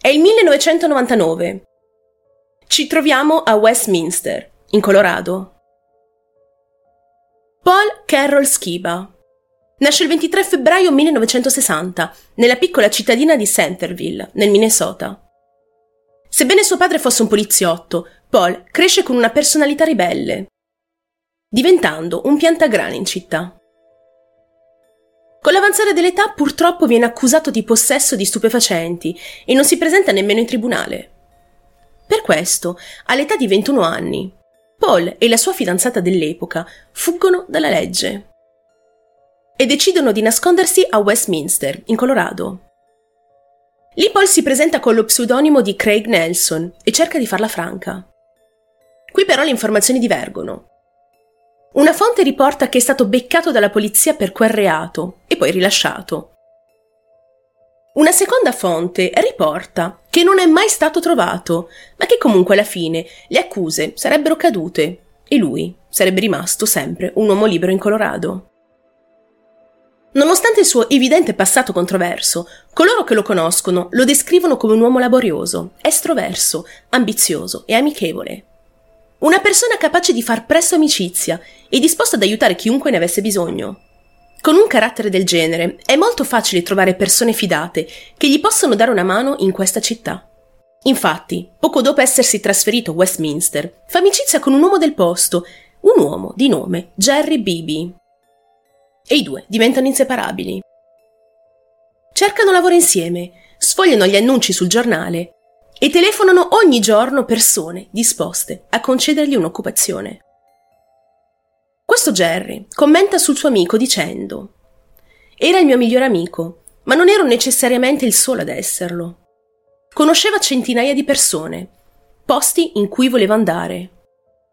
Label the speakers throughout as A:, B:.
A: È il 1999. Ci troviamo a Westminster, in Colorado. Paul Carroll Skiba. Nasce il 23 febbraio 1960 nella piccola cittadina di Centerville, nel Minnesota. Sebbene suo padre fosse un poliziotto, Paul cresce con una personalità ribelle, diventando un piantagrane in città. Con l'avanzare dell'età purtroppo viene accusato di possesso di stupefacenti e non si presenta nemmeno in tribunale. Per questo, all'età di 21 anni, Paul e la sua fidanzata dell'epoca fuggono dalla legge e decidono di nascondersi a Westminster, in Colorado. Lì Paul si presenta con lo pseudonimo di Craig Nelson e cerca di farla franca. Qui però le informazioni divergono. Una fonte riporta che è stato beccato dalla polizia per quel reato e poi rilasciato. Una seconda fonte riporta che non è mai stato trovato, ma che comunque alla fine le accuse sarebbero cadute e lui sarebbe rimasto sempre un uomo libero in Colorado. Nonostante il suo evidente passato controverso, coloro che lo conoscono lo descrivono come un uomo laborioso, estroverso, ambizioso e amichevole. Una persona capace di far presto amicizia e disposta ad aiutare chiunque ne avesse bisogno. Con un carattere del genere è molto facile trovare persone fidate che gli possono dare una mano in questa città. Infatti, poco dopo essersi trasferito a Westminster, fa amicizia con un uomo del posto, un uomo di nome Jerry Beebe, e i due diventano inseparabili. Cercano lavoro insieme, sfogliano gli annunci sul giornale e telefonano ogni giorno persone disposte a concedergli un'occupazione. Questo Jerry commenta sul suo amico dicendo Era il mio migliore amico, ma non ero necessariamente il solo ad esserlo. Conosceva centinaia di persone, posti in cui voleva andare,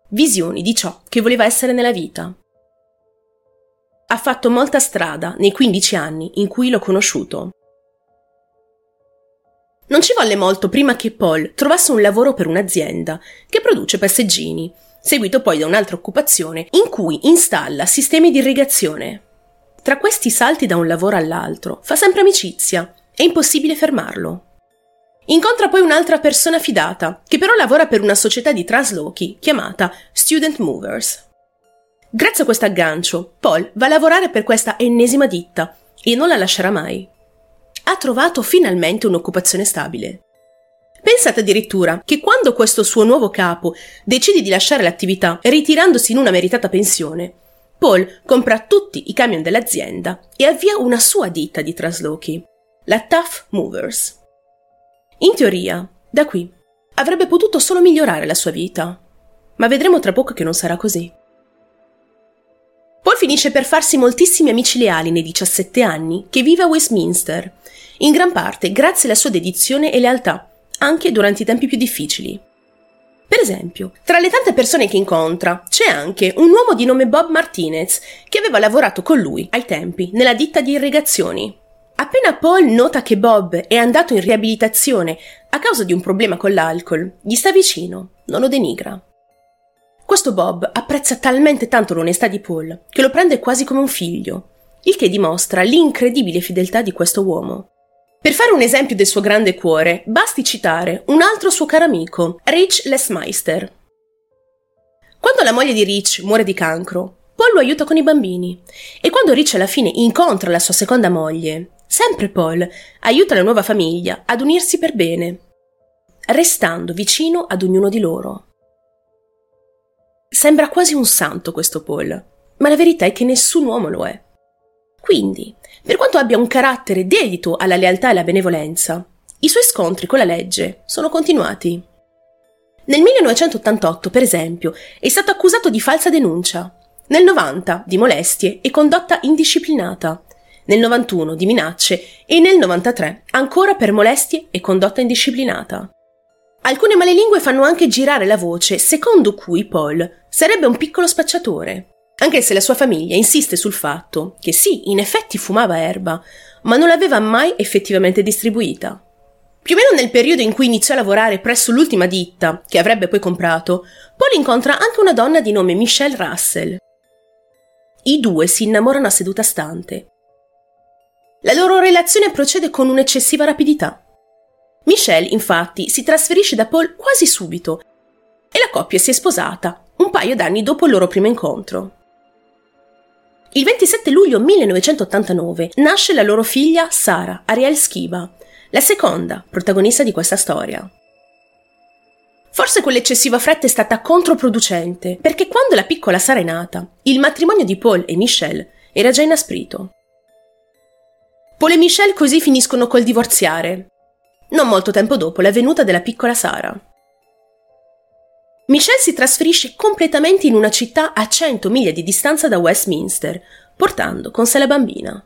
A: visioni di ciò che voleva essere nella vita. Ha fatto molta strada nei 15 anni in cui l'ho conosciuto. Non ci volle molto prima che Paul trovasse un lavoro per un'azienda che produce passeggini, seguito poi da un'altra occupazione in cui installa sistemi di irrigazione. Tra questi salti da un lavoro all'altro fa sempre amicizia, è impossibile fermarlo. Incontra poi un'altra persona fidata, che però lavora per una società di traslochi chiamata Student Movers. Grazie a questo aggancio, Paul va a lavorare per questa ennesima ditta e non la lascerà mai. Ha trovato finalmente un'occupazione stabile. Pensate addirittura che quando questo suo nuovo capo decide di lasciare l'attività ritirandosi in una meritata pensione, Paul compra tutti i camion dell'azienda e avvia una sua ditta di traslochi, la Tough Movers. In teoria, da qui, avrebbe potuto solo migliorare la sua vita, ma vedremo tra poco che non sarà così. Paul finisce per farsi moltissimi amici leali nei 17 anni che vive a Westminster, in gran parte grazie alla sua dedizione e lealtà, anche durante i tempi più difficili. Per esempio, tra le tante persone che incontra c'è anche un uomo di nome Bob Martinez che aveva lavorato con lui ai tempi nella ditta di irrigazioni. Appena Paul nota che Bob è andato in riabilitazione a causa di un problema con l'alcol, gli sta vicino, non lo denigra. Questo Bob apprezza talmente tanto l'onestà di Paul che lo prende quasi come un figlio, il che dimostra l'incredibile fedeltà di questo uomo. Per fare un esempio del suo grande cuore, basti citare un altro suo caro amico, Rich Lesmeister. Quando la moglie di Rich muore di cancro, Paul lo aiuta con i bambini e quando Rich alla fine incontra la sua seconda moglie, sempre Paul aiuta la nuova famiglia ad unirsi per bene, restando vicino ad ognuno di loro. Sembra quasi un santo questo Paul, ma la verità è che nessun uomo lo è. Quindi, per quanto abbia un carattere dedito alla lealtà e alla benevolenza, i suoi scontri con la legge sono continuati. Nel 1988, per esempio, è stato accusato di falsa denuncia, nel 90 di molestie e condotta indisciplinata, nel 91 di minacce e nel 93 ancora per molestie e condotta indisciplinata. Alcune malelingue fanno anche girare la voce secondo cui Paul sarebbe un piccolo spacciatore, anche se la sua famiglia insiste sul fatto che sì, in effetti fumava erba, ma non l'aveva mai effettivamente distribuita. Più o meno nel periodo in cui iniziò a lavorare presso l'ultima ditta, che avrebbe poi comprato, Paul incontra anche una donna di nome Michelle Russell. I due si innamorano a seduta stante. La loro relazione procede con un'eccessiva rapidità. Michelle, infatti, si trasferisce da Paul quasi subito e la coppia si è sposata un paio d'anni dopo il loro primo incontro. Il 27 luglio 1989 nasce la loro figlia Sara Ariel Schiva, la seconda protagonista di questa storia. Forse quell'eccessiva fretta è stata controproducente, perché quando la piccola Sara è nata, il matrimonio di Paul e Michelle era già inasprito. Paul e Michelle così finiscono col divorziare, non molto tempo dopo la venuta della piccola Sara. Michelle si trasferisce completamente in una città a 100 miglia di distanza da Westminster, portando con sé la bambina.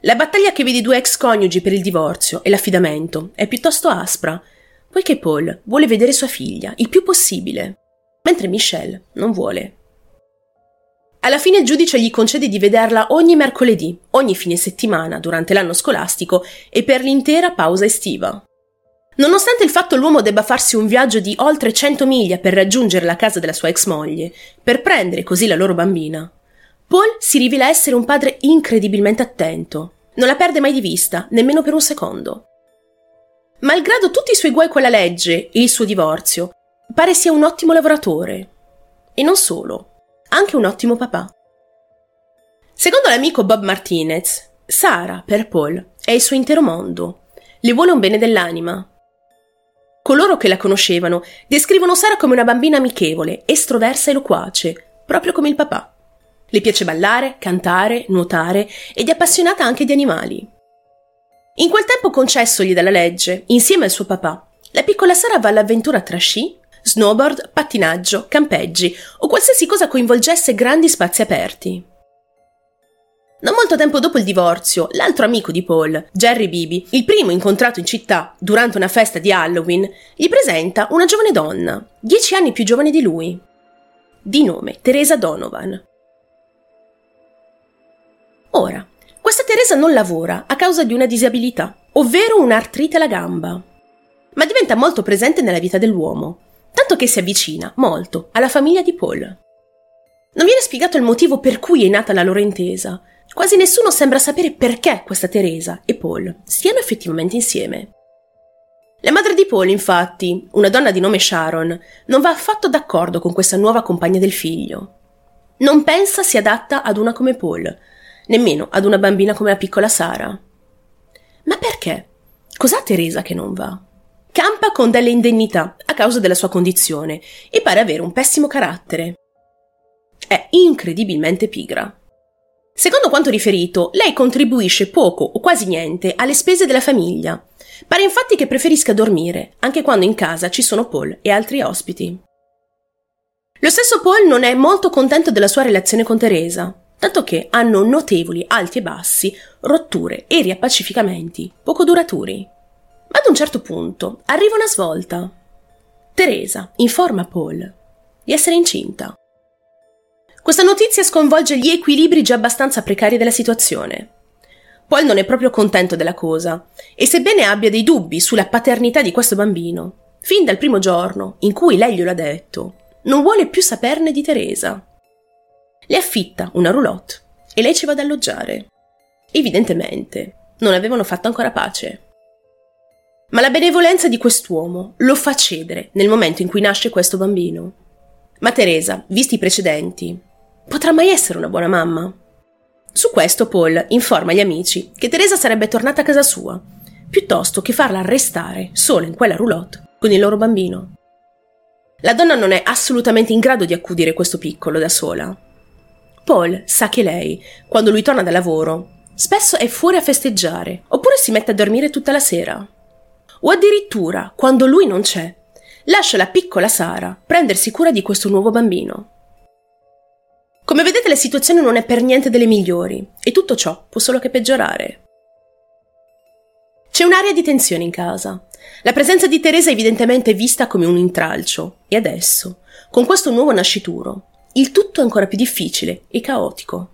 A: La battaglia che vede i due ex coniugi per il divorzio e l'affidamento è piuttosto aspra poiché Paul vuole vedere sua figlia il più possibile, mentre Michelle non vuole. Alla fine il giudice gli concede di vederla ogni mercoledì, ogni fine settimana durante l'anno scolastico e per l'intera pausa estiva. Nonostante il fatto l'uomo debba farsi un viaggio di oltre 100 miglia per raggiungere la casa della sua ex moglie, per prendere così la loro bambina, Paul si rivela essere un padre incredibilmente attento. Non la perde mai di vista, nemmeno per un secondo. Malgrado tutti i suoi guai con la legge e il suo divorzio, pare sia un ottimo lavoratore. E non solo, anche un ottimo papà. Secondo l'amico Bob Martinez, Sara, per Paul, è il suo intero mondo. Le vuole un bene dell'anima. Coloro che la conoscevano descrivono Sara come una bambina amichevole, estroversa e loquace, proprio come il papà. Le piace ballare, cantare, nuotare ed è appassionata anche di animali. In quel tempo concessogli dalla legge, insieme al suo papà, la piccola Sara va all'avventura tra sci, snowboard, pattinaggio, campeggi o qualsiasi cosa coinvolgesse grandi spazi aperti. Non molto tempo dopo il divorzio, l'altro amico di Paul, Jerry Bibi, il primo incontrato in città durante una festa di Halloween, gli presenta una giovane donna, dieci anni più giovane di lui, di nome Teresa Donovan. Ora, questa Teresa non lavora a causa di una disabilità, ovvero un'artrite alla gamba, ma diventa molto presente nella vita dell'uomo, tanto che si avvicina molto alla famiglia di Paul. Non viene spiegato il motivo per cui è nata la loro intesa. Quasi nessuno sembra sapere perché questa Teresa e Paul stiano effettivamente insieme. La madre di Paul, infatti, una donna di nome Sharon, non va affatto d'accordo con questa nuova compagna del figlio. Non pensa sia adatta ad una come Paul, nemmeno ad una bambina come la piccola Sara. Ma perché? Cos'ha Teresa che non va? Campa con delle indennità a causa della sua condizione e pare avere un pessimo carattere. È incredibilmente pigra. Secondo quanto riferito, lei contribuisce poco o quasi niente alle spese della famiglia. Pare infatti che preferisca dormire, anche quando in casa ci sono Paul e altri ospiti. Lo stesso Paul non è molto contento della sua relazione con Teresa, tanto che hanno notevoli alti e bassi, rotture e riappacificamenti, poco duraturi. Ma ad un certo punto arriva una svolta. Teresa informa Paul di essere incinta. Questa notizia sconvolge gli equilibri già abbastanza precari della situazione. Paul non è proprio contento della cosa, e sebbene abbia dei dubbi sulla paternità di questo bambino, fin dal primo giorno in cui lei glielo ha detto, non vuole più saperne di Teresa. Le affitta una roulotte e lei ci va ad alloggiare. Evidentemente non avevano fatto ancora pace. Ma la benevolenza di quest'uomo lo fa cedere nel momento in cui nasce questo bambino. Ma Teresa, visti i precedenti, potrà mai essere una buona mamma? Su questo Paul informa gli amici che Teresa sarebbe tornata a casa sua, piuttosto che farla arrestare solo in quella roulotte con il loro bambino. La donna non è assolutamente in grado di accudire questo piccolo da sola, Paul sa che lei, quando lui torna da lavoro, spesso è fuori a festeggiare, oppure si mette a dormire tutta la sera. O addirittura, quando lui non c'è, lascia la piccola Sara prendersi cura di questo nuovo bambino. Come vedete la situazione non è per niente delle migliori e tutto ciò può solo che peggiorare. C'è un'area di tensione in casa. La presenza di Teresa è evidentemente vista come un intralcio e adesso, con questo nuovo nascituro, il tutto è ancora più difficile e caotico.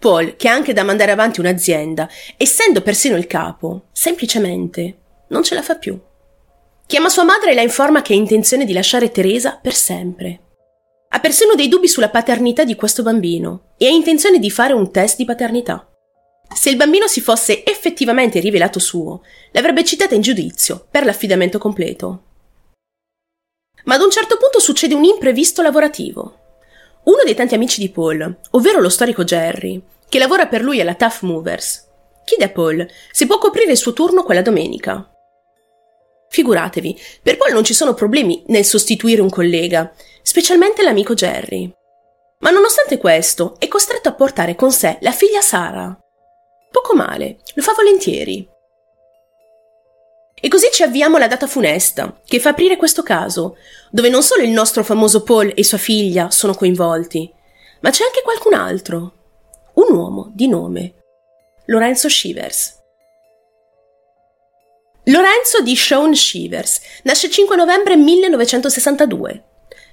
A: Paul, che ha anche da mandare avanti un'azienda, essendo persino il capo, semplicemente non ce la fa più. Chiama sua madre e la informa che ha intenzione di lasciare Teresa per sempre. Ha persino dei dubbi sulla paternità di questo bambino e ha intenzione di fare un test di paternità. Se il bambino si fosse effettivamente rivelato suo, l'avrebbe citata in giudizio per l'affidamento completo. Ma ad un certo punto succede un imprevisto lavorativo. Uno dei tanti amici di Paul, ovvero lo storico Jerry, che lavora per lui alla Tough Movers, chiede a Paul se può coprire il suo turno quella domenica. Figuratevi, per Paul non ci sono problemi nel sostituire un collega, specialmente l'amico Jerry. Ma nonostante questo, è costretto a portare con sé la figlia Sara. Poco male, lo fa volentieri. E così ci avviamo alla data funesta, che fa aprire questo caso, dove non solo il nostro famoso Paul e sua figlia sono coinvolti, ma c'è anche qualcun altro. Un uomo di nome Lorenzo Shivers. Lorenzo di Sean Shivers nasce il 5 novembre 1962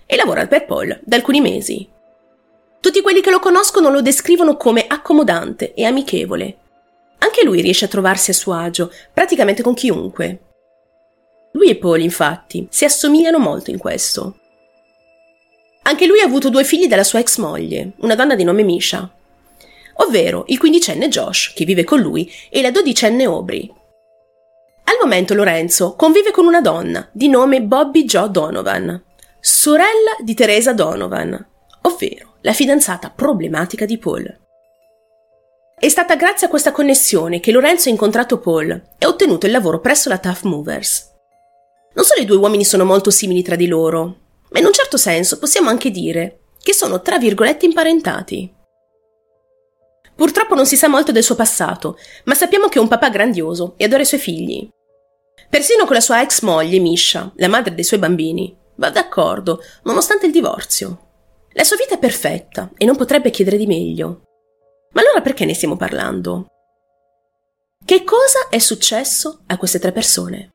A: e lavora per Paul da alcuni mesi. Tutti quelli che lo conoscono lo descrivono come accomodante e amichevole. Anche lui riesce a trovarsi a suo agio, praticamente con chiunque. Lui e Paul, infatti, si assomigliano molto in questo. Anche lui ha avuto due figli dalla sua ex moglie, una donna di nome Misha, ovvero il quindicenne Josh, che vive con lui, e la dodicenne Aubrey. Al momento Lorenzo convive con una donna di nome Bobby Jo Donovan, sorella di Teresa Donovan, ovvero la fidanzata problematica di Paul. È stata grazie a questa connessione che Lorenzo ha incontrato Paul e ha ottenuto il lavoro presso la Tough Movers. Non solo i due uomini sono molto simili tra di loro, ma in un certo senso possiamo anche dire che sono tra virgolette imparentati. Purtroppo non si sa molto del suo passato, ma sappiamo che è un papà grandioso e adora i suoi figli. Persino con la sua ex moglie, Misha, la madre dei suoi bambini, Va d'accordo, nonostante il divorzio. La sua vita è perfetta e non potrebbe chiedere di meglio. Ma allora perché ne stiamo parlando? Che cosa è successo a queste tre persone?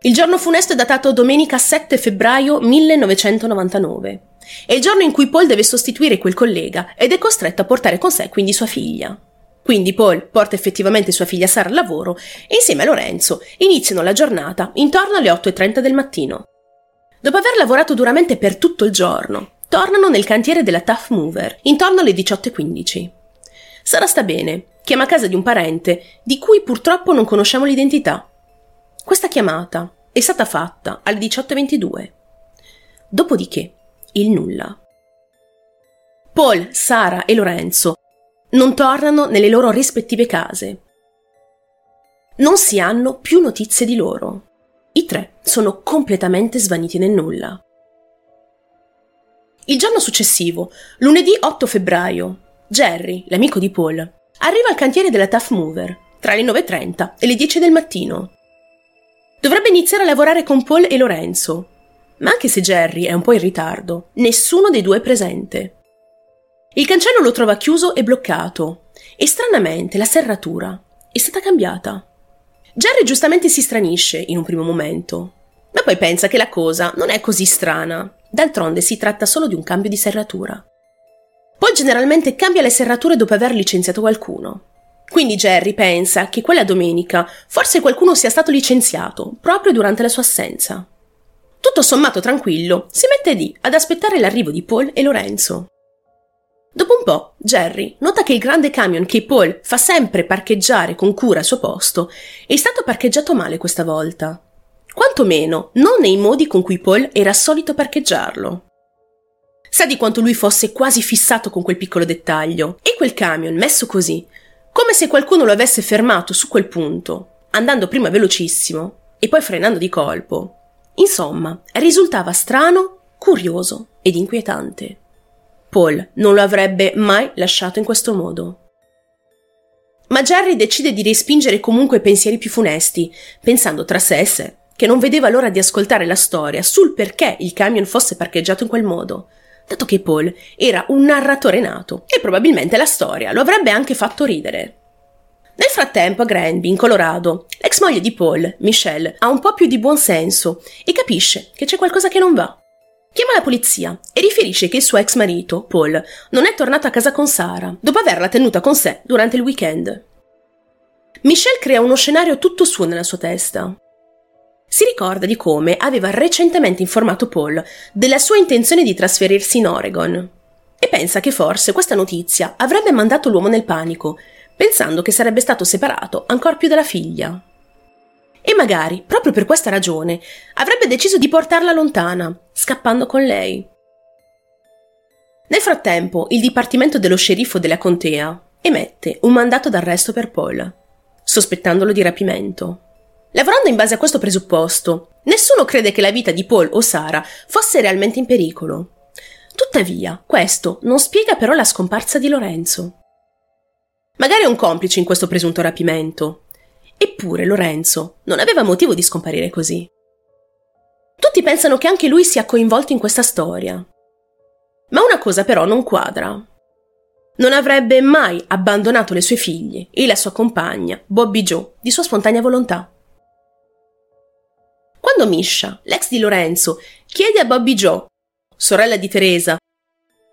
A: Il giorno funesto è datato domenica 7 febbraio 1999. È il giorno in cui Paul deve sostituire quel collega ed è costretto a portare con sé quindi sua figlia. Quindi Paul porta effettivamente sua figlia Sara al lavoro e insieme a Lorenzo iniziano la giornata intorno alle 8.30 del mattino. Dopo aver lavorato duramente per tutto il giorno, tornano nel cantiere della Tough Mover intorno alle 18.15. Sara sta bene, chiama a casa di un parente di cui purtroppo non conosciamo l'identità. Questa chiamata è stata fatta alle 18.22. Dopodiché, il nulla. Paul, Sara e Lorenzo non tornano nelle loro rispettive case. Non si hanno più notizie di loro. I tre sono completamente svaniti nel nulla. Il giorno successivo, lunedì 8 febbraio, Jerry, l'amico di Paul, arriva al cantiere della Tough Mover tra le 9.30 e le 10 del mattino. Dovrebbe iniziare a lavorare con Paul e Lorenzo, ma anche se Jerry è un po' in ritardo, nessuno dei due è presente. Il cancello lo trova chiuso e bloccato e stranamente la serratura è stata cambiata. Jerry giustamente si stranisce in un primo momento, ma poi pensa che la cosa non è così strana. D'altronde si tratta solo di un cambio di serratura. Poi generalmente cambia le serrature dopo aver licenziato qualcuno. Quindi Jerry pensa che quella domenica forse qualcuno sia stato licenziato proprio durante la sua assenza. Tutto sommato tranquillo, si mette lì ad aspettare l'arrivo di Paul e Lorenzo. Dopo un po', Jerry nota che il grande camion che Paul fa sempre parcheggiare con cura al suo posto è stato parcheggiato male questa volta. Quantomeno non nei modi con cui Paul era solito parcheggiarlo. Sa di quanto lui fosse quasi fissato con quel piccolo dettaglio, e quel camion messo così, come se qualcuno lo avesse fermato su quel punto, andando prima velocissimo e poi frenando di colpo. Insomma, risultava strano, curioso ed inquietante. Paul non lo avrebbe mai lasciato in questo modo. Ma Jerry decide di respingere comunque i pensieri più funesti, pensando tra sé e sé che non vedeva l'ora di ascoltare la storia sul perché il camion fosse parcheggiato in quel modo, dato che Paul era un narratore nato e probabilmente la storia lo avrebbe anche fatto ridere. Nel frattempo a Granby, in Colorado, l'ex moglie di Paul, Michelle, ha un po' più di buon senso e capisce che c'è qualcosa che non va. Chiama la polizia e riferisce che il suo ex marito, Paul, non è tornato a casa con Sara, dopo averla tenuta con sé durante il weekend. Michelle crea uno scenario tutto suo nella sua testa. Si ricorda di come aveva recentemente informato Paul della sua intenzione di trasferirsi in Oregon. e pensa che forse questa notizia avrebbe mandato l'uomo nel panico, pensando che sarebbe stato separato ancor più dalla figlia. E magari, proprio per questa ragione, avrebbe deciso di portarla lontana, scappando con lei. Nel frattempo, il Dipartimento dello Sceriffo della Contea emette un mandato d'arresto per Paul, sospettandolo di rapimento. Lavorando in base a questo presupposto, nessuno crede che la vita di Paul o Sara fosse realmente in pericolo. Tuttavia, questo non spiega però la scomparsa di Lorenzo. Magari è un complice in questo presunto rapimento. Eppure Lorenzo non aveva motivo di scomparire così. Tutti pensano che anche lui sia coinvolto in questa storia. Ma una cosa però non quadra. Non avrebbe mai abbandonato le sue figlie e la sua compagna, Bobby Joe, di sua spontanea volontà. Quando Misha, l'ex di Lorenzo, chiede a Bobby Joe sorella di Teresa,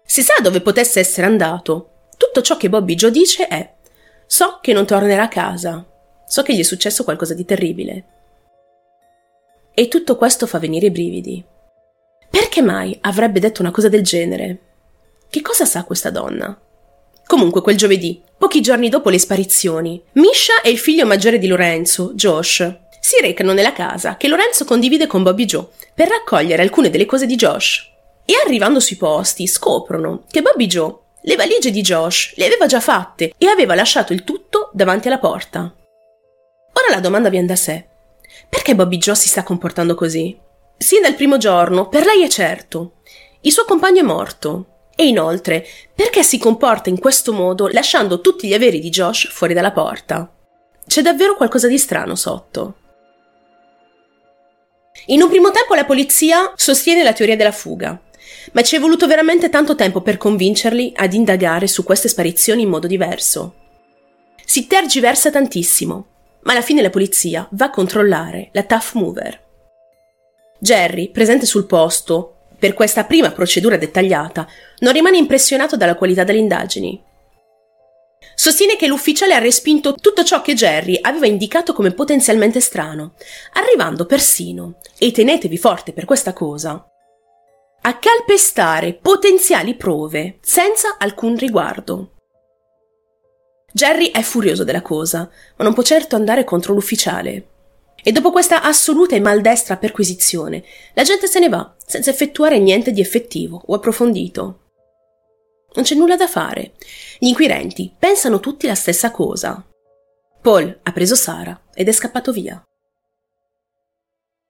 A: si sa dove potesse essere andato. Tutto ciò che Bobby Joe dice è So che non tornerà a casa. So che gli è successo qualcosa di terribile. E tutto questo fa venire i brividi. Perché mai avrebbe detto una cosa del genere? Che cosa sa questa donna? Comunque, quel giovedì, pochi giorni dopo le sparizioni, Misha e il figlio maggiore di Lorenzo, Josh, si recano nella casa che Lorenzo condivide con Bobby Joe per raccogliere alcune delle cose di Josh. E arrivando sui posti scoprono che Bobby Joe le valigie di Josh le aveva già fatte e aveva lasciato il tutto davanti alla porta. Ora la domanda viene da sé. Perché Bobby Joe si sta comportando così? Sin dal primo giorno, per lei è certo. Il suo compagno è morto. E inoltre, perché si comporta in questo modo lasciando tutti gli averi di Josh fuori dalla porta? C'è davvero qualcosa di strano sotto. In un primo tempo la polizia sostiene la teoria della fuga, ma ci è voluto veramente tanto tempo per convincerli ad indagare su queste sparizioni in modo diverso. Si tergiversa tantissimo, ma alla fine la polizia va a controllare la Tough Mover. Jerry, presente sul posto, per questa prima procedura dettagliata, non rimane impressionato dalla qualità delle indagini. Sostiene che l'ufficiale ha respinto tutto ciò che Jerry aveva indicato come potenzialmente strano, arrivando persino, e tenetevi forte per questa cosa, a calpestare potenziali prove senza alcun riguardo. Jerry è furioso della cosa, ma non può certo andare contro l'ufficiale. E dopo questa assoluta e maldestra perquisizione, la gente se ne va, senza effettuare niente di effettivo o approfondito. Non c'è nulla da fare. Gli inquirenti pensano tutti la stessa cosa. Paul ha preso Sara ed è scappato via.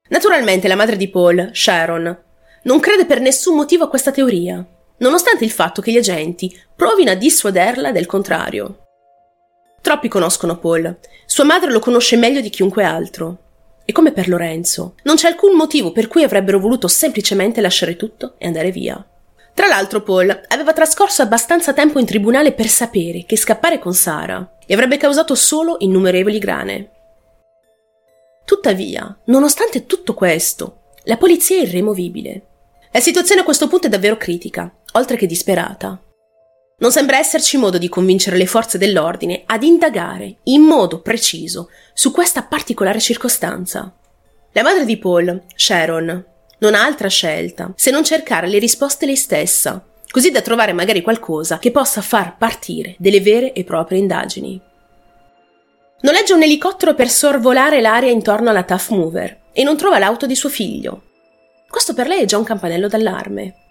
A: Naturalmente la madre di Paul, Sharon, non crede per nessun motivo a questa teoria, nonostante il fatto che gli agenti provino a dissuaderla del contrario. Troppi conoscono Paul, sua madre lo conosce meglio di chiunque altro. E come per Lorenzo, non c'è alcun motivo per cui avrebbero voluto semplicemente lasciare tutto e andare via. Tra l'altro Paul aveva trascorso abbastanza tempo in tribunale per sapere che scappare con Sara gli avrebbe causato solo innumerevoli grane. Tuttavia, nonostante tutto questo, la polizia è irremovibile. La situazione a questo punto è davvero critica, oltre che disperata. Non sembra esserci modo di convincere le forze dell'ordine ad indagare in modo preciso su questa particolare circostanza. La madre di Paul, Sharon, non ha altra scelta se non cercare le risposte lei stessa, così da trovare magari qualcosa che possa far partire delle vere e proprie indagini. Noleggia un elicottero per sorvolare l'area intorno alla Tough Mover e non trova l'auto di suo figlio, questo per lei è già un campanello d'allarme.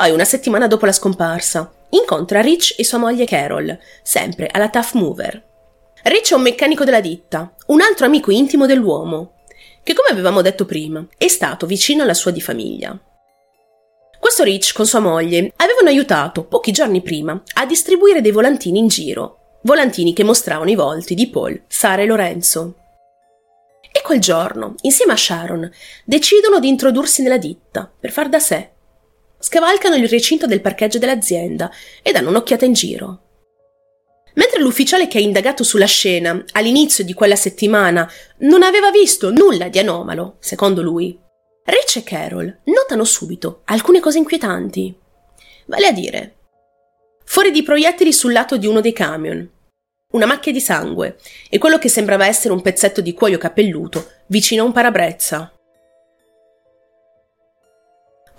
A: Poi, una settimana dopo la scomparsa, incontra Rich e sua moglie Carol, sempre alla Tough Mover. Rich è un meccanico della ditta, un altro amico intimo dell'uomo, che come avevamo detto prima, è stato vicino alla sua di famiglia. Questo Rich con sua moglie avevano aiutato, pochi giorni prima, a distribuire dei volantini in giro, volantini che mostravano i volti di Paul, Sara e Lorenzo. E quel giorno, insieme a Sharon, decidono di introdursi nella ditta per far da sé. Scavalcano il recinto del parcheggio dell'azienda e danno un'occhiata in giro. Mentre l'ufficiale che ha indagato sulla scena all'inizio di quella settimana non aveva visto nulla di anomalo, secondo lui, Rich e Carol notano subito alcune cose inquietanti. Vale a dire, fuori di proiettili sul lato di uno dei camion, una macchia di sangue e quello che sembrava essere un pezzetto di cuoio capelluto vicino a un parabrezza.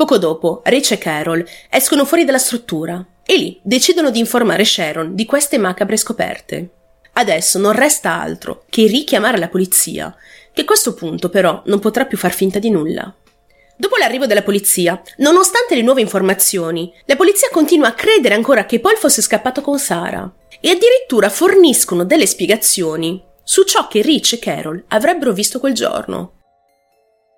A: Poco dopo, Rich e Carol escono fuori dalla struttura e lì decidono di informare Sharon di queste macabre scoperte. Adesso non resta altro che richiamare la polizia, che a questo punto però non potrà più far finta di nulla. Dopo l'arrivo della polizia, nonostante le nuove informazioni, la polizia continua a credere ancora che Paul fosse scappato con Sara e addirittura forniscono delle spiegazioni su ciò che Rich e Carol avrebbero visto quel giorno.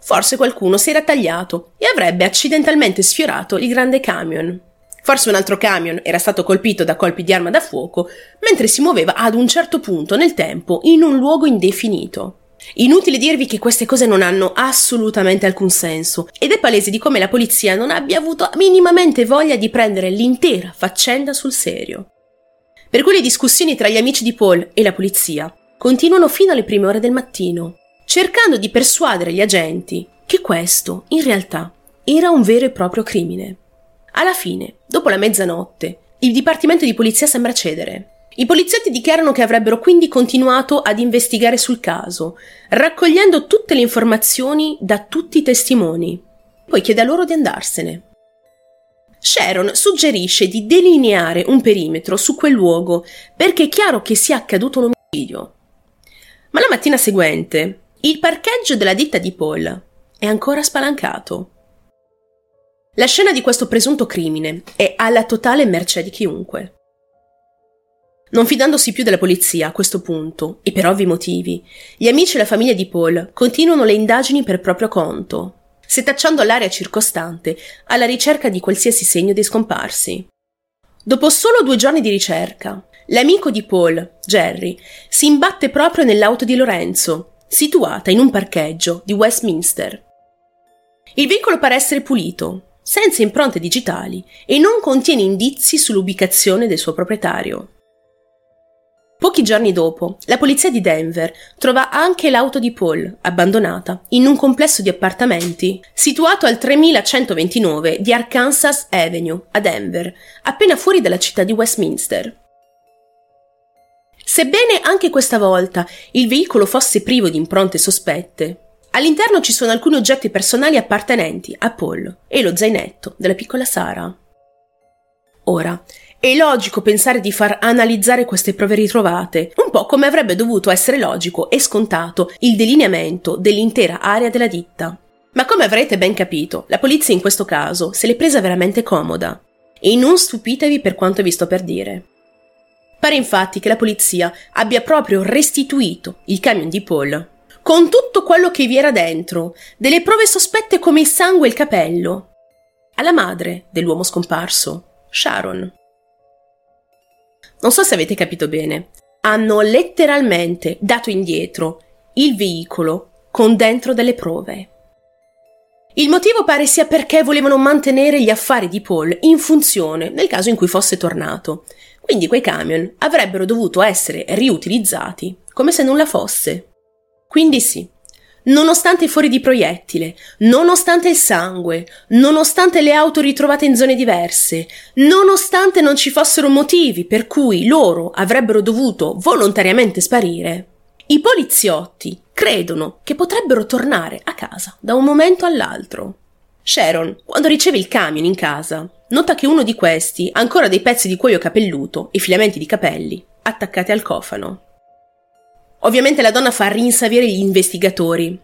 A: Forse qualcuno si era tagliato e avrebbe accidentalmente sfiorato il grande camion. Forse un altro camion era stato colpito da colpi di arma da fuoco mentre si muoveva ad un certo punto nel tempo in un luogo indefinito. Inutile dirvi che queste cose non hanno assolutamente alcun senso ed è palese di come la polizia non abbia avuto minimamente voglia di prendere l'intera faccenda sul serio. Per cui le discussioni tra gli amici di Paul e la polizia continuano fino alle prime ore del mattino, cercando di persuadere gli agenti che questo, in realtà, era un vero e proprio crimine. Alla fine, dopo la mezzanotte, il dipartimento di polizia sembra cedere i poliziotti dichiarano che avrebbero quindi continuato ad investigare sul caso, raccogliendo tutte le informazioni da tutti i testimoni. Poi chiede a loro di andarsene. Sharon suggerisce di delineare un perimetro su quel luogo perché è chiaro che sia accaduto un omicidio. Ma la mattina seguente, il parcheggio della ditta di Paul è ancora spalancato. La scena di questo presunto crimine è alla totale mercé di chiunque. Non fidandosi più della polizia a questo punto, e per ovvi motivi, gli amici e la famiglia di Paul continuano le indagini per proprio conto, setacciando l'area circostante alla ricerca di qualsiasi segno di scomparsi. Dopo solo due giorni di ricerca, l'amico di Paul, Jerry, si imbatte proprio nell'auto di Lorenzo, situata in un parcheggio di Westminster. Il veicolo pare essere pulito, senza impronte digitali e non contiene indizi sull'ubicazione del suo proprietario. Pochi giorni dopo, la polizia di Denver trova anche l'auto di Paul, abbandonata, in un complesso di appartamenti situato al 3129 di Arkansas Avenue, a Denver, appena fuori dalla città di Westminster. Sebbene anche questa volta il veicolo fosse privo di impronte sospette, all'interno ci sono alcuni oggetti personali appartenenti a Paul e lo zainetto della piccola Sara. Ora, è logico pensare di far analizzare queste prove ritrovate, un po' come avrebbe dovuto essere logico e scontato il delineamento dell'intera area della ditta. Ma come avrete ben capito, la polizia in questo caso se l'è presa veramente comoda. E non stupitevi per quanto vi sto per dire. Pare infatti che la polizia abbia proprio restituito il camion di Paul, con tutto quello che vi era dentro, delle prove sospette come il sangue e il capello, alla madre dell'uomo scomparso, Sharon. Non so se avete capito bene. Hanno letteralmente dato indietro il veicolo con dentro delle prove. Il motivo pare sia perché volevano mantenere gli affari di Paul in funzione nel caso in cui fosse tornato. Quindi quei camion avrebbero dovuto essere riutilizzati come se nulla fosse. Quindi sì, Nonostante i fuori di proiettile, nonostante il sangue, nonostante le auto ritrovate in zone diverse, nonostante non ci fossero motivi per cui loro avrebbero dovuto volontariamente sparire, i poliziotti credono che potrebbero tornare a casa da un momento all'altro. Sharon, quando riceve il camion in casa, nota che uno di questi ha ancora dei pezzi di cuoio capelluto e filamenti di capelli attaccati al cofano. Ovviamente la donna fa rinsavire gli investigatori.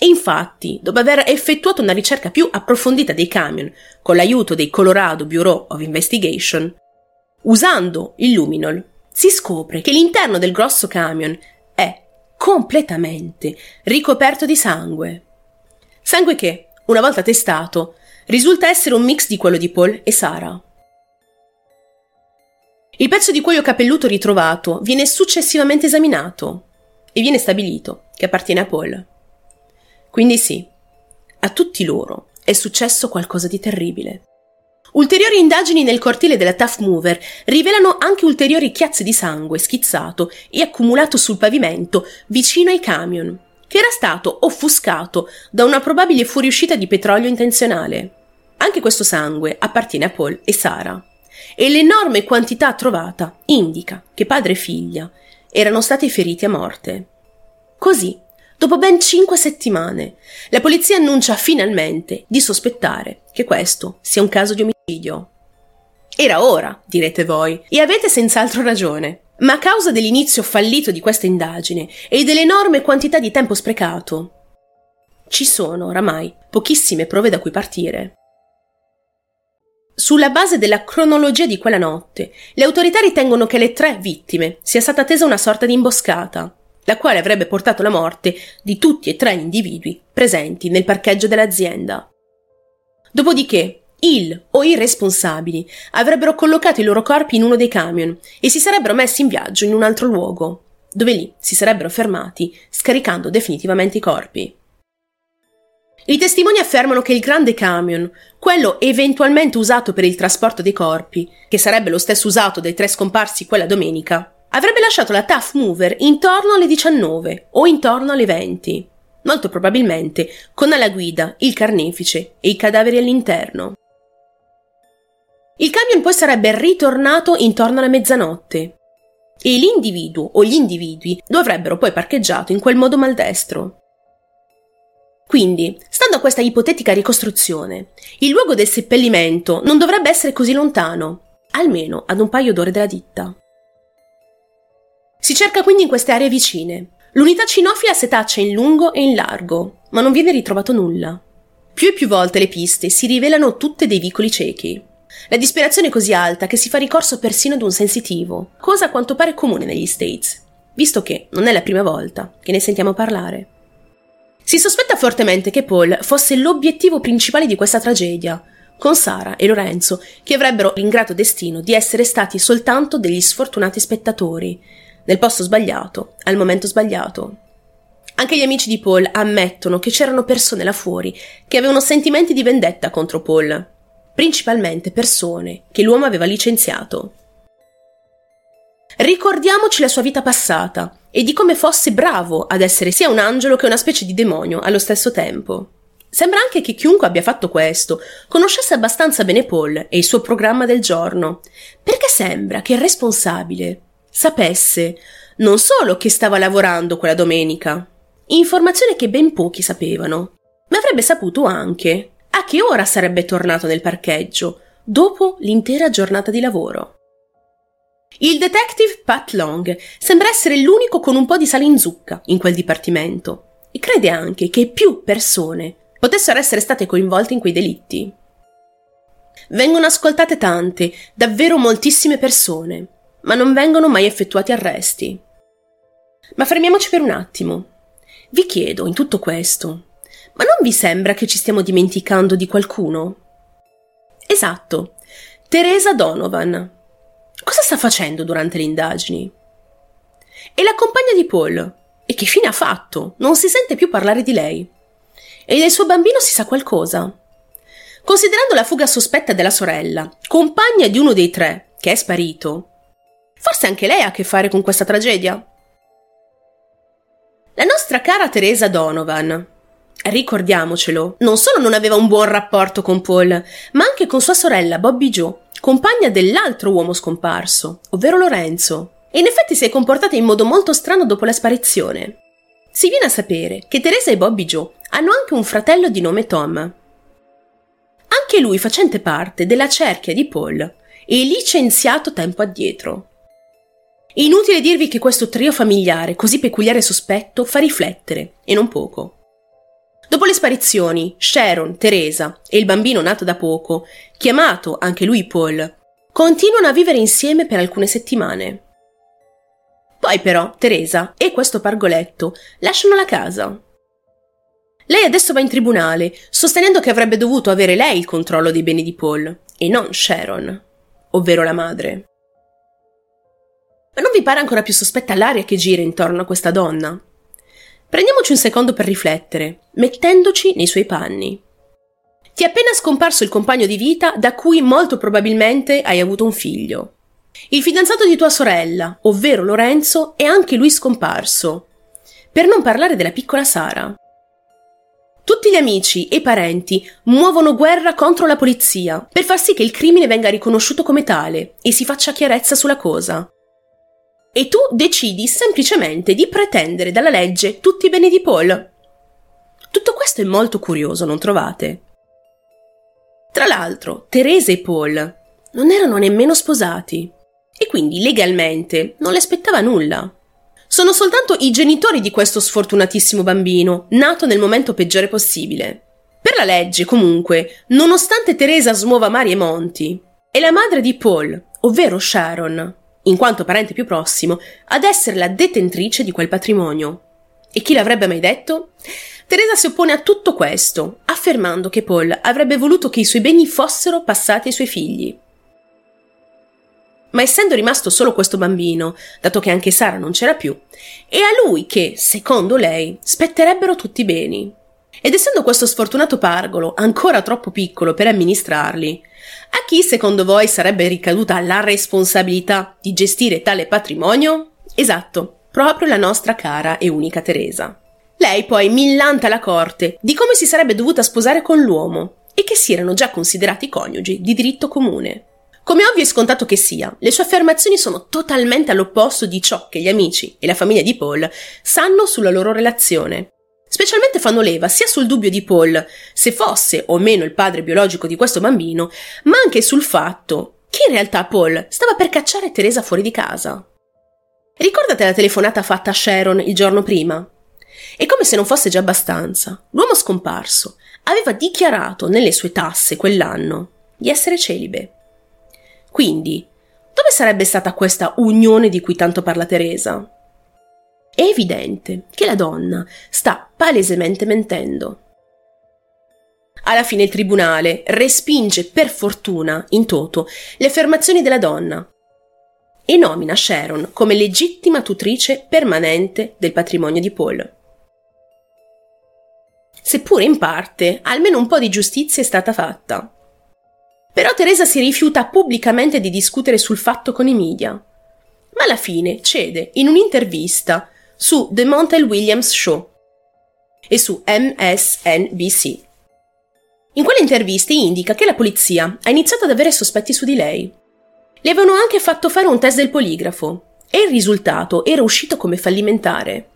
A: E infatti, dopo aver effettuato una ricerca più approfondita dei camion con l'aiuto dei Colorado Bureau of Investigation, usando il luminol, si scopre che l'interno del grosso camion è completamente ricoperto di sangue. Sangue che, una volta testato, risulta essere un mix di quello di Paul e Sara. Il pezzo di cuoio capelluto ritrovato viene successivamente esaminato e viene stabilito che appartiene a Paul. Quindi sì, a tutti loro è successo qualcosa di terribile. Ulteriori indagini nel cortile della Tough Mover rivelano anche ulteriori chiazze di sangue schizzato e accumulato sul pavimento vicino ai camion, che era stato offuscato da una probabile fuoriuscita di petrolio intenzionale. Anche questo sangue appartiene a Paul e Sara. E l'enorme quantità trovata indica che padre e figlia erano stati feriti a morte. Così, Dopo ben cinque settimane, la polizia annuncia finalmente di sospettare che questo sia un caso di omicidio. Era ora, direte voi, e avete senz'altro ragione. Ma a causa dell'inizio fallito di questa indagine e dell'enorme quantità di tempo sprecato, ci sono oramai pochissime prove da cui partire. Sulla base della cronologia di quella notte, le autorità ritengono che alle tre vittime sia stata tesa una sorta di imboscata, la quale avrebbe portato alla morte di tutti e tre gli individui presenti nel parcheggio dell'azienda. Dopodiché, il o i responsabili avrebbero collocato i loro corpi in uno dei camion e si sarebbero messi in viaggio in un altro luogo, dove lì si sarebbero fermati, scaricando definitivamente i corpi. I testimoni affermano che il grande camion, quello eventualmente usato per il trasporto dei corpi, che sarebbe lo stesso usato dai tre scomparsi quella domenica, avrebbe lasciato la Tough Mover intorno alle 19 o intorno alle 20, molto probabilmente con alla guida il carnefice e i cadaveri all'interno. Il camion poi sarebbe ritornato intorno alla mezzanotte e l'individuo o gli individui lo avrebbero poi parcheggiato in quel modo maldestro. Quindi, stando a questa ipotetica ricostruzione, il luogo del seppellimento non dovrebbe essere così lontano, almeno ad un paio d'ore dalla ditta. Si cerca quindi in queste aree vicine. L'unità cinofila setaccia in lungo e in largo, ma non viene ritrovato nulla. Più e più volte le piste si rivelano tutte dei vicoli ciechi. La disperazione è così alta che si fa ricorso persino ad un sensitivo, cosa a quanto pare comune negli States, visto che non è la prima volta che ne sentiamo parlare. Si sospetta fortemente che Paul fosse l'obiettivo principale di questa tragedia, con Sara e Lorenzo, che avrebbero l'ingrato destino di essere stati soltanto degli sfortunati spettatori, nel posto sbagliato, al momento sbagliato. Anche gli amici di Paul ammettono che c'erano persone là fuori che avevano sentimenti di vendetta contro Paul, principalmente persone che l'uomo aveva licenziato. Ricordiamoci la sua vita passata e di come fosse bravo ad essere sia un angelo che una specie di demonio allo stesso tempo. Sembra anche che chiunque abbia fatto questo conoscesse abbastanza bene Paul e il suo programma del giorno, perché sembra che il responsabile sapesse non solo che stava lavorando quella domenica, informazione che ben pochi sapevano, ma avrebbe saputo anche a che ora sarebbe tornato nel parcheggio dopo l'intera giornata di lavoro. Il detective Pat Long sembra essere l'unico con un po' di sale in zucca in quel dipartimento e crede anche che più persone potessero essere state coinvolte in quei delitti. Vengono ascoltate tante, davvero moltissime persone, ma non vengono mai effettuati arresti. Ma fermiamoci per un attimo. Vi chiedo, in tutto questo, ma non vi sembra che ci stiamo dimenticando di qualcuno? Esatto, Teresa Donovan, Cosa sta facendo durante le indagini? E la compagna di Paul? E che fine ha fatto? Non si sente più parlare di lei. E del suo bambino si sa qualcosa. Considerando la fuga sospetta della sorella, compagna di uno dei tre, che è sparito, forse anche lei ha a che fare con questa tragedia? La nostra cara Teresa Donovan, ricordiamocelo, non solo non aveva un buon rapporto con Paul, ma anche con sua sorella Bobby Joe, compagna dell'altro uomo scomparso, ovvero Lorenzo, e in effetti si è comportata in modo molto strano dopo la sparizione. Si viene a sapere che Teresa e Bobby Joe hanno anche un fratello di nome Tom. Anche lui facente parte della cerchia di Paul e licenziato tempo addietro. Inutile dirvi che questo trio familiare così peculiare e sospetto fa riflettere, e non poco. Dopo le sparizioni, Sharon, Teresa e il bambino nato da poco, chiamato anche lui Paul, continuano a vivere insieme per alcune settimane. Poi però Teresa e questo pargoletto lasciano la casa. Lei adesso va in tribunale, sostenendo che avrebbe dovuto avere lei il controllo dei beni di Paul e non Sharon, ovvero la madre. Ma non vi pare ancora più sospetta l'aria che gira intorno a questa donna? Prendiamoci un secondo per riflettere, mettendoci nei suoi panni. Ti è appena scomparso il compagno di vita da cui molto probabilmente hai avuto un figlio. Il fidanzato di tua sorella, ovvero Lorenzo, è anche lui scomparso. Per non parlare della piccola Sara. Tutti gli amici e i parenti muovono guerra contro la polizia per far sì che il crimine venga riconosciuto come tale e si faccia chiarezza sulla cosa. E tu decidi semplicemente di pretendere dalla legge tutti i beni di Paul. Tutto questo è molto curioso, non trovate? Tra l'altro, Teresa e Paul non erano nemmeno sposati e quindi legalmente non le aspettava nulla. Sono soltanto i genitori di questo sfortunatissimo bambino, nato nel momento peggiore possibile. Per la legge, comunque, nonostante Teresa smuova mari e monti, è la madre di Paul, ovvero Sharon, in quanto parente più prossimo, ad essere la detentrice di quel patrimonio. E chi l'avrebbe mai detto? Teresa si oppone a tutto questo, affermando che Paul avrebbe voluto che i suoi beni fossero passati ai suoi figli. Ma essendo rimasto solo questo bambino, dato che anche Sara non c'era più, è a lui che, secondo lei, spetterebbero tutti i beni. Ed essendo questo sfortunato pargolo ancora troppo piccolo per amministrarli, a chi secondo voi sarebbe ricaduta la responsabilità di gestire tale patrimonio? Esatto, proprio la nostra cara e unica Teresa. Lei poi millanta la corte di come si sarebbe dovuta sposare con l'uomo e che si erano già considerati coniugi di diritto comune. Come ovvio e scontato che sia, le sue affermazioni sono totalmente all'opposto di ciò che gli amici e la famiglia di Paul sanno sulla loro relazione. Specialmente fanno leva sia sul dubbio di Paul, se fosse o meno il padre biologico di questo bambino, ma anche sul fatto che in realtà Paul stava per cacciare Teresa fuori di casa. Ricordate la telefonata fatta a Sharon il giorno prima? E come se non fosse già abbastanza, l'uomo scomparso aveva dichiarato nelle sue tasse quell'anno di essere celibe. Quindi, dove sarebbe stata questa unione di cui tanto parla Teresa? Evidente che la donna sta palesemente mentendo. Alla fine il tribunale respinge per fortuna, in toto, le affermazioni della donna e nomina Sharon come legittima tutrice permanente del patrimonio di Paul. Seppure in parte, almeno un po' di giustizia è stata fatta. Però Teresa si rifiuta pubblicamente di discutere sul fatto con i media. Ma alla fine cede in un'intervista su The Montel Williams Show e su MSNBC. In quelle interviste indica che la polizia ha iniziato ad avere sospetti su di lei. Le avevano anche fatto fare un test del poligrafo e il risultato era uscito come fallimentare.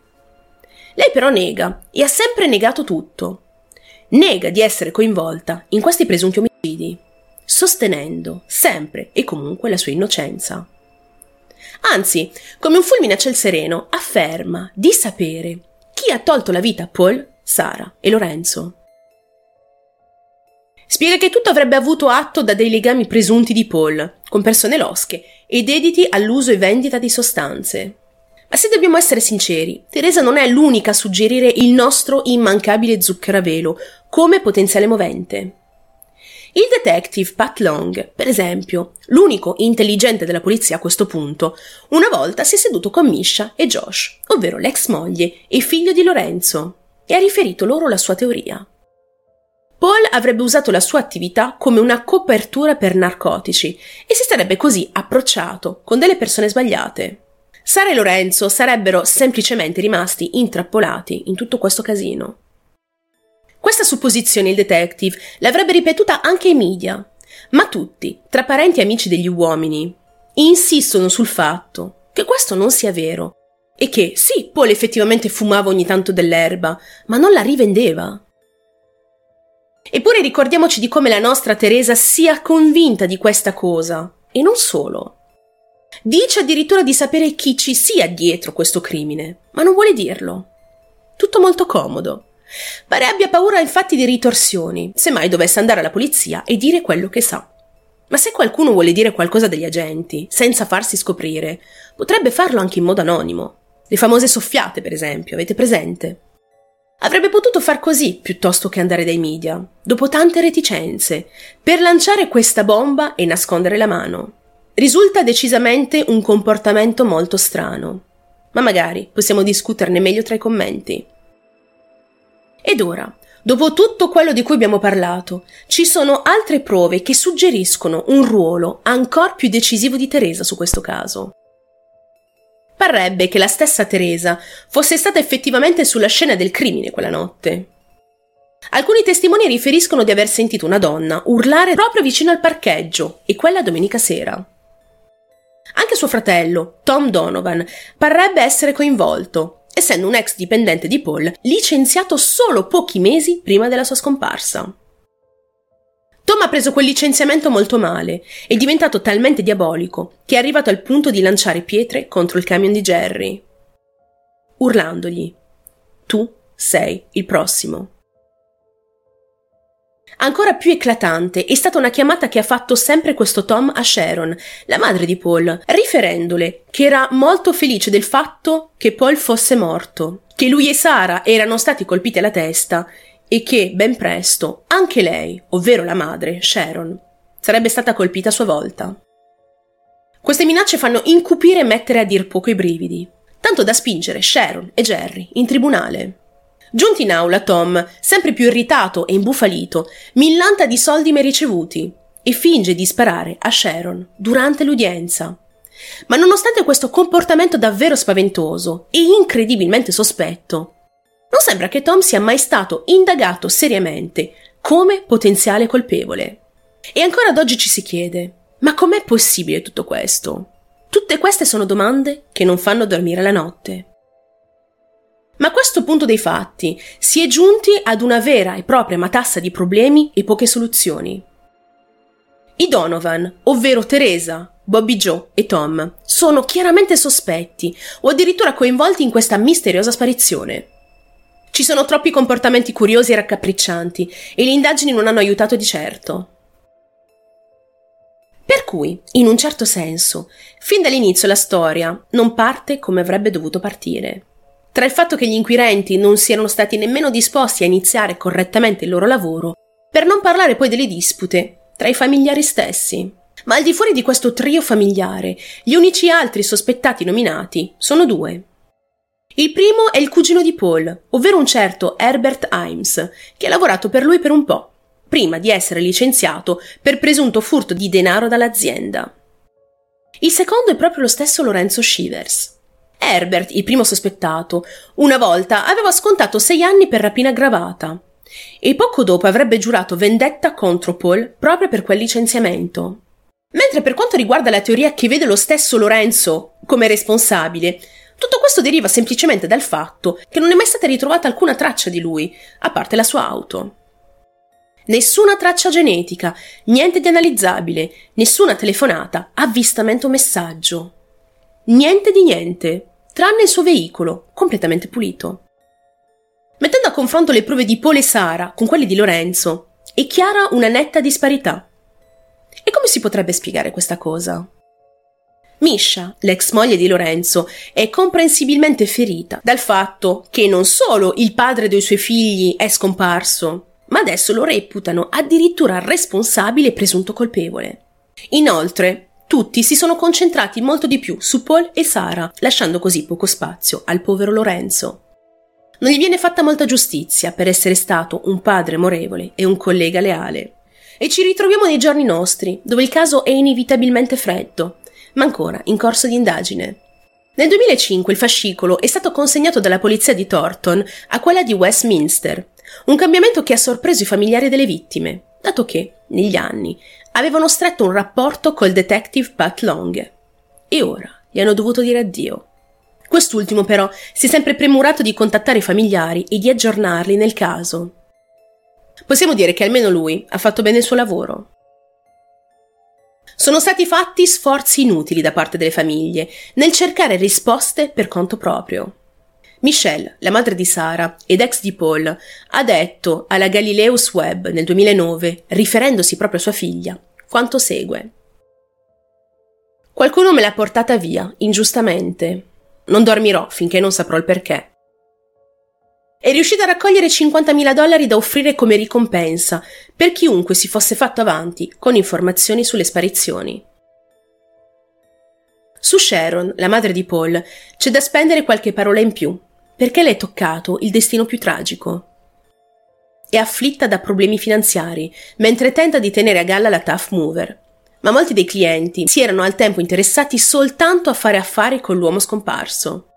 A: Lei però nega e ha sempre negato tutto. Nega di essere coinvolta in questi presunti omicidi sostenendo sempre e comunque la sua innocenza. Anzi, come un fulmine a ciel sereno, afferma di sapere chi ha tolto la vita a Paul, Sara e Lorenzo. Spiega che tutto avrebbe avuto atto da dei legami presunti di Paul, con persone losche e dediti all'uso e vendita di sostanze. Ma se dobbiamo essere sinceri, Teresa non è l'unica a suggerire il nostro immancabile zucchero a velo come potenziale movente. Il detective Pat Long, per esempio, l'unico intelligente della polizia a questo punto, una volta si è seduto con Misha e Josh, ovvero l'ex moglie e figlio di Lorenzo, e ha riferito loro la sua teoria. Paul avrebbe usato la sua attività come una copertura per narcotici e si sarebbe così approcciato con delle persone sbagliate. Sara e Lorenzo sarebbero semplicemente rimasti intrappolati in tutto questo casino. Questa supposizione il detective l'avrebbe ripetuta anche ai media, ma tutti, tra parenti e amici degli uomini, insistono sul fatto che questo non sia vero e che sì, Paul effettivamente fumava ogni tanto dell'erba, ma non la rivendeva. Eppure ricordiamoci di come la nostra Teresa sia convinta di questa cosa, e non solo. Dice addirittura di sapere chi ci sia dietro questo crimine, ma non vuole dirlo. Tutto molto comodo. Pare abbia paura infatti di ritorsioni, se mai dovesse andare alla polizia e dire quello che sa. Ma se qualcuno vuole dire qualcosa degli agenti, senza farsi scoprire, potrebbe farlo anche in modo anonimo. Le famose soffiate, per esempio, avete presente? Avrebbe potuto far così piuttosto che andare dai media, dopo tante reticenze, per lanciare questa bomba e nascondere la mano. Risulta decisamente un comportamento molto strano. Ma magari possiamo discuterne meglio tra i commenti. Ed ora, dopo tutto quello di cui abbiamo parlato, ci sono altre prove che suggeriscono un ruolo ancora più decisivo di Teresa su questo caso. Parrebbe che la stessa Teresa fosse stata effettivamente sulla scena del crimine quella notte. Alcuni testimoni riferiscono di aver sentito una donna urlare proprio vicino al parcheggio, e quella domenica sera. Anche suo fratello, Tom Donovan, parrebbe essere coinvolto, essendo un ex dipendente di Paul licenziato solo pochi mesi prima della sua scomparsa. Tom ha preso quel licenziamento molto male, è diventato talmente diabolico che è arrivato al punto di lanciare pietre contro il camion di Jerry, urlandogli Tu sei il prossimo. Ancora più eclatante è stata una chiamata che ha fatto sempre questo Tom a Sharon, la madre di Paul, riferendole che era molto felice del fatto che Paul fosse morto, che lui e Sara erano stati colpiti alla testa e che, ben presto, anche lei, ovvero la madre, Sharon, sarebbe stata colpita a sua volta. Queste minacce fanno incupire e mettere a dir poco i brividi, tanto da spingere Sharon e Jerry in tribunale. Giunti in aula, Tom, sempre più irritato e imbufalito, millanta di soldi mai ricevuti e finge di sparare a Sharon durante l'udienza. Ma nonostante questo comportamento davvero spaventoso e incredibilmente sospetto, non sembra che Tom sia mai stato indagato seriamente come potenziale colpevole. E ancora ad oggi ci si chiede, ma com'è possibile tutto questo? Tutte queste sono domande che non fanno dormire la notte. Ma a questo punto dei fatti si è giunti ad una vera e propria matassa di problemi e poche soluzioni. I Donovan, ovvero Teresa, Bobby Joe e Tom, sono chiaramente sospetti o addirittura coinvolti in questa misteriosa sparizione. Ci sono troppi comportamenti curiosi e raccapriccianti e le indagini non hanno aiutato di certo. Per cui, in un certo senso, fin dall'inizio la storia non parte come avrebbe dovuto partire. Tra il fatto che gli inquirenti non siano stati nemmeno disposti a iniziare correttamente il loro lavoro, per non parlare poi delle dispute tra i familiari stessi. Ma al di fuori di questo trio familiare, gli unici altri sospettati nominati sono due. Il primo è il cugino di Paul, ovvero un certo Herbert Himes, che ha lavorato per lui per un po', prima di essere licenziato per presunto furto di denaro dall'azienda. Il secondo è proprio lo stesso Lorenzo Shivers. Herbert, il primo sospettato, una volta aveva scontato sei anni per rapina aggravata e poco dopo avrebbe giurato vendetta contro Paul proprio per quel licenziamento. Mentre per quanto riguarda la teoria che vede lo stesso Lorenzo come responsabile, tutto questo deriva semplicemente dal fatto che non è mai stata ritrovata alcuna traccia di lui, a parte la sua auto. Nessuna traccia genetica, niente di analizzabile, nessuna telefonata, avvistamento o messaggio. Niente di niente tranne il suo veicolo, completamente pulito. Mettendo a confronto le prove di Paul e Sara con quelle di Lorenzo, è chiara una netta disparità. E come si potrebbe spiegare questa cosa? Misha, l'ex moglie di Lorenzo, è comprensibilmente ferita dal fatto che non solo il padre dei suoi figli è scomparso, ma adesso lo reputano addirittura responsabile e presunto colpevole. Inoltre, tutti si sono concentrati molto di più su Paul e Sara, lasciando così poco spazio al povero Lorenzo. Non gli viene fatta molta giustizia per essere stato un padre amorevole e un collega leale. E ci ritroviamo nei giorni nostri, dove il caso è inevitabilmente freddo, ma ancora in corso di indagine. Nel 2005 il fascicolo è stato consegnato dalla polizia di Thornton a quella di Westminster, un cambiamento che ha sorpreso i familiari delle vittime, dato che, negli anni, avevano stretto un rapporto col detective Pat Long. E ora gli hanno dovuto dire addio. Quest'ultimo però si è sempre premurato di contattare i familiari e di aggiornarli nel caso. Possiamo dire che almeno lui ha fatto bene il suo lavoro. Sono stati fatti sforzi inutili da parte delle famiglie nel cercare risposte per conto proprio. Michelle, la madre di Sara ed ex di Paul, ha detto alla Galileus Web nel 2009, riferendosi proprio a sua figlia, quanto segue. Qualcuno me l'ha portata via, ingiustamente. Non dormirò finché non saprò il perché. È riuscita a raccogliere 50.000 dollari da offrire come ricompensa per chiunque si fosse fatto avanti con informazioni sulle sparizioni. Su Sharon, la madre di Paul, c'è da spendere qualche parola in più, perché le è toccato il destino più tragico. È afflitta da problemi finanziari, mentre tenta di tenere a galla la Tough Mover. Ma molti dei clienti si erano al tempo interessati soltanto a fare affari con l'uomo scomparso.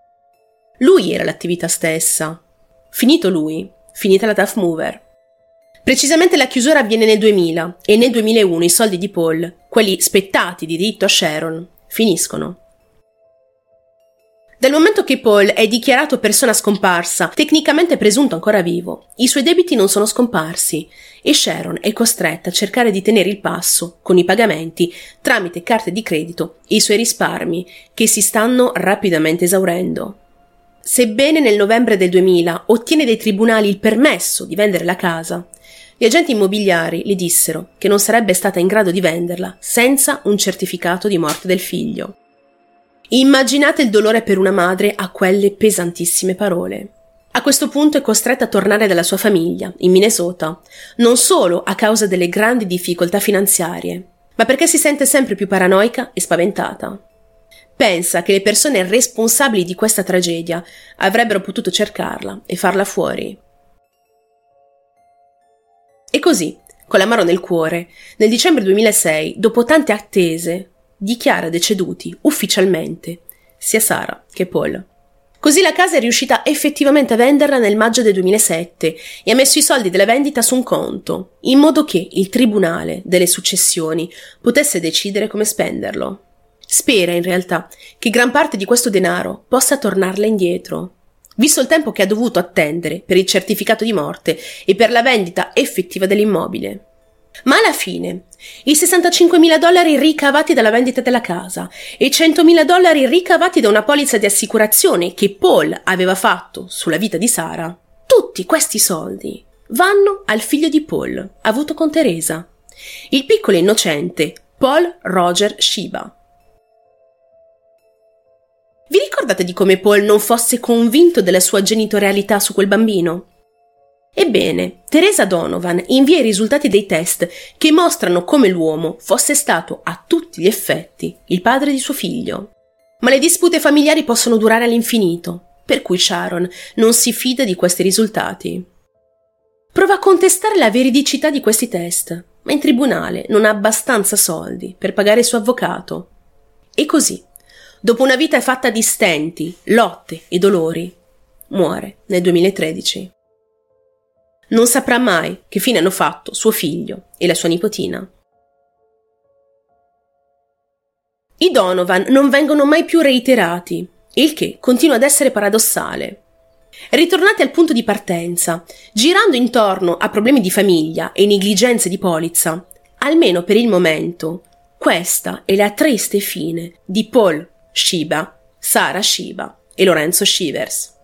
A: Lui era l'attività stessa. Finito lui, finita la Tough Mover. Precisamente la chiusura avviene nel 2000 e nel 2001 i soldi di Paul, quelli spettati di diritto a Sharon, finiscono. Dal momento che Paul è dichiarato persona scomparsa, tecnicamente presunto ancora vivo, i suoi debiti non sono scomparsi e Sharon è costretta a cercare di tenere il passo con i pagamenti tramite carte di credito e i suoi risparmi che si stanno rapidamente esaurendo. Sebbene nel novembre del 2000 ottiene dai tribunali il permesso di vendere la casa, gli agenti immobiliari le dissero che non sarebbe stata in grado di venderla senza un certificato di morte del figlio. Immaginate il dolore per una madre a quelle pesantissime parole. A questo punto è costretta a tornare dalla sua famiglia, in Minnesota, non solo a causa delle grandi difficoltà finanziarie, ma perché si sente sempre più paranoica e spaventata. Pensa che le persone responsabili di questa tragedia avrebbero potuto cercarla e farla fuori. E così, con l'amaro nel cuore, nel dicembre 2006, dopo tante attese, dichiara deceduti ufficialmente sia Sara che Paul. Così la casa è riuscita effettivamente a venderla nel maggio del 2007 e ha messo i soldi della vendita su un conto, in modo che il tribunale delle successioni potesse decidere come spenderlo. Spera in realtà che gran parte di questo denaro possa tornarle indietro, visto il tempo che ha dovuto attendere per il certificato di morte e per la vendita effettiva dell'immobile. Ma alla fine, i 65.000 dollari ricavati dalla vendita della casa e i 100.000 dollari ricavati da una polizza di assicurazione che Paul aveva fatto sulla vita di Sara, tutti questi soldi vanno al figlio di Paul, avuto con Teresa, il piccolo innocente Paul Roger Shiba. Vi ricordate di come Paul non fosse convinto della sua genitorialità su quel bambino? Ebbene, Teresa Donovan invia i risultati dei test che mostrano come l'uomo fosse stato a tutti gli effetti il padre di suo figlio. Ma le dispute familiari possono durare all'infinito, per cui Sharon non si fida di questi risultati. Prova a contestare la veridicità di questi test, ma in tribunale non ha abbastanza soldi per pagare il suo avvocato. E così, dopo una vita fatta di stenti, lotte e dolori, muore nel 2013. Non saprà mai che fine hanno fatto suo figlio e la sua nipotina. I Donovan non vengono mai più reiterati, il che continua ad essere paradossale. Ritornati al punto di partenza, girando intorno a problemi di famiglia e negligenze di polizza, almeno per il momento, questa è la triste fine di Paul Shiba, Sara Shiba e Lorenzo Shivers.